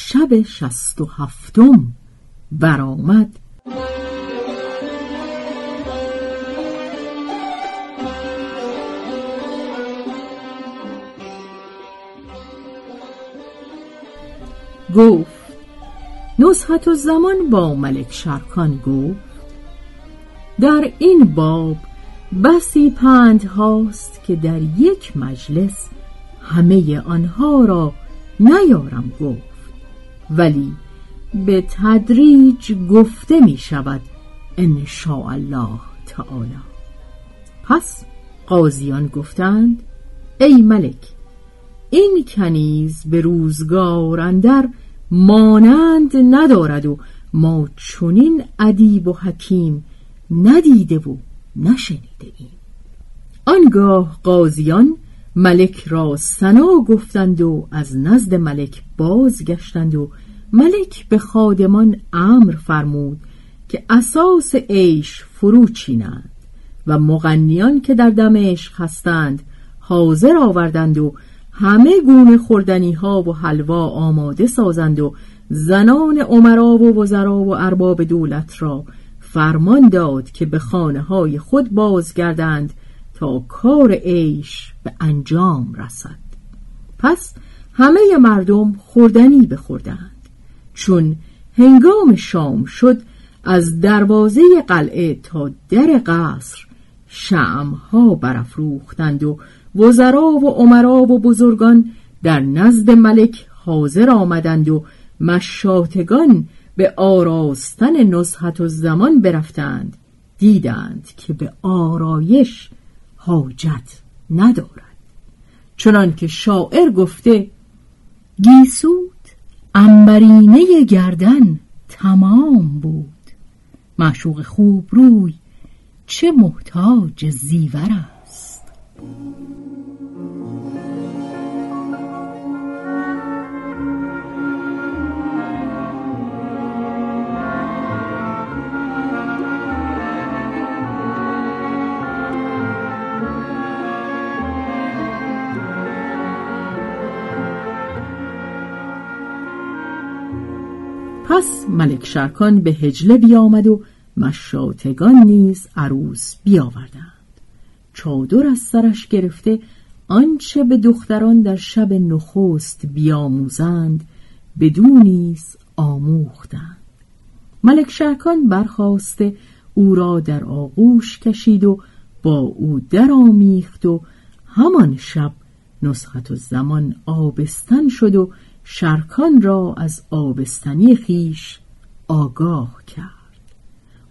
شب شست و هفتم برآمد. گفت نصحت و زمان با ملک شرکان گفت در این باب بسی پند هاست که در یک مجلس همه آنها را نیارم گفت. ولی به تدریج گفته می شود ان الله تعالی. پس قاضیان گفتند ای ملک این کنیز به روزگار اندر مانند ندارد و ما چنین ادیب و حکیم ندیده و نشنیده ایم. آنگاه قاضیان ملک را سنا گفتند و از نزد ملک بازگشتند و ملک به خادمان امر فرمود که اساس عیش فرو چینند و مغنیان که در دمشق هستند حاضر آوردند و همه گونه خوردنی ها و حلوا آماده سازند و زنان عمرا و وزرا و ارباب دولت را فرمان داد که به خانه های خود بازگردند تا کار عیش به انجام رسد. پس همه مردم خوردنی بخوردند. چون هنگام شام شد از دروازه قلعه تا در قصر شمها برافروختند و وزرا و عمرا و بزرگان در نزد ملک حاضر آمدند و مشاتگان به آراستن نزحت و زمان برفتند. دیدند که به آرایش حاجت ندارد. چنان که شاعر گفته گیسوت انبرینه گردن تمام بود. معشوق خوب روی چه محتاج زیور است. پس ملک شرکان به هجله بیامد و مشاتگان نیز عروس بیاوردند. چادر از سرش گرفته آنچه به دختران در شب نخست بیاموزند بدون نیز آموختند. ملک شرکان برخواسته او را در آغوش کشید و با او در آمیخت و همان شب نسخت و زمان آبستن شد و شرکان را از آبستنی خیش آگاه کرد.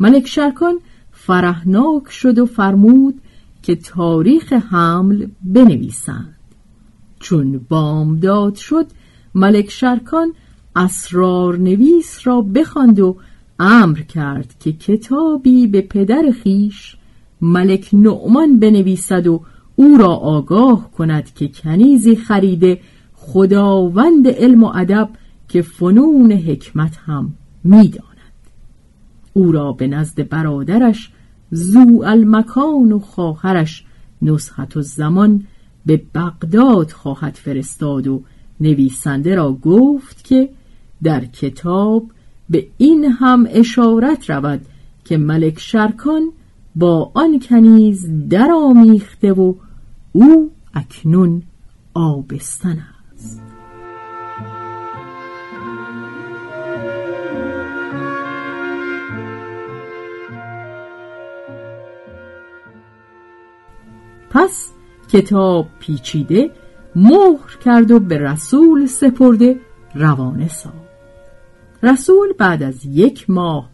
ملک شرکان فرهناک شد و فرمود که تاریخ حمل بنویسند. چون بامداد شد ملک شرکان اسرار نویس را بخواند و امر کرد که کتابی به پدر خیش ملک نعمان بنویسد و او را آگاه کند که کنیزی خریده خداوند علم و ادب که فنون حکمت هم می‌داند. او را به نزد برادرش زو المکان و خواهرش نصحت و زمان به بغداد خواهد فرستاد و نویسنده را گفت که در کتاب به این هم اشارت رود که ملک شرکان با آن کنیز درآمیخته و او اکنون آبستن است. پس کتاب پیچیده مهر کرد و به رسول سپرده روانه ساد رسول بعد از یک ماه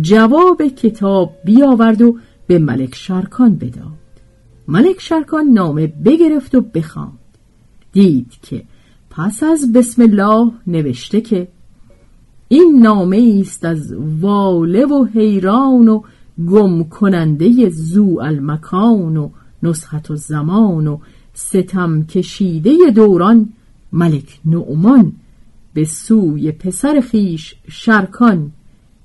جواب کتاب بیاورد و به ملک شرکان بداد. ملک شرکان نامه بگرفت و بخواند. دید که پس از بسم الله نوشته که این نامه است از واله و حیران و گم کننده زو المکان و نسخت و زمان و ستم کشیده دوران ملک نعمان به سوی پسر خیش شرکان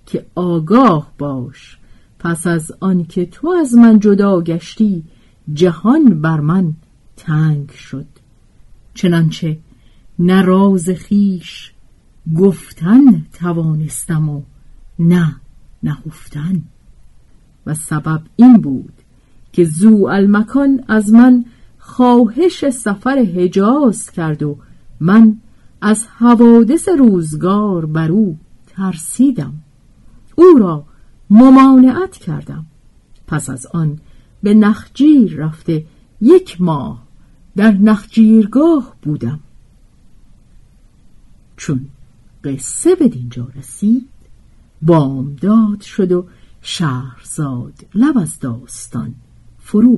که آگاه باش. پس از آنکه تو از من جدا گشتی جهان بر من تنگ شد. چنانچه نه راز خیش گفتن توانستم و نه نهفتن. و سبب این بود که زو المکان از من خواهش سفر حجاز کرد و من از حوادث روزگار بر او ترسیدم. او را ممانعت کردم. پس از آن به نخجیر رفته یک ماه در نخجیرگاه بودم. چون قصه به دینجا رسید بامداد شد و شهرزاد لب از داستان فرو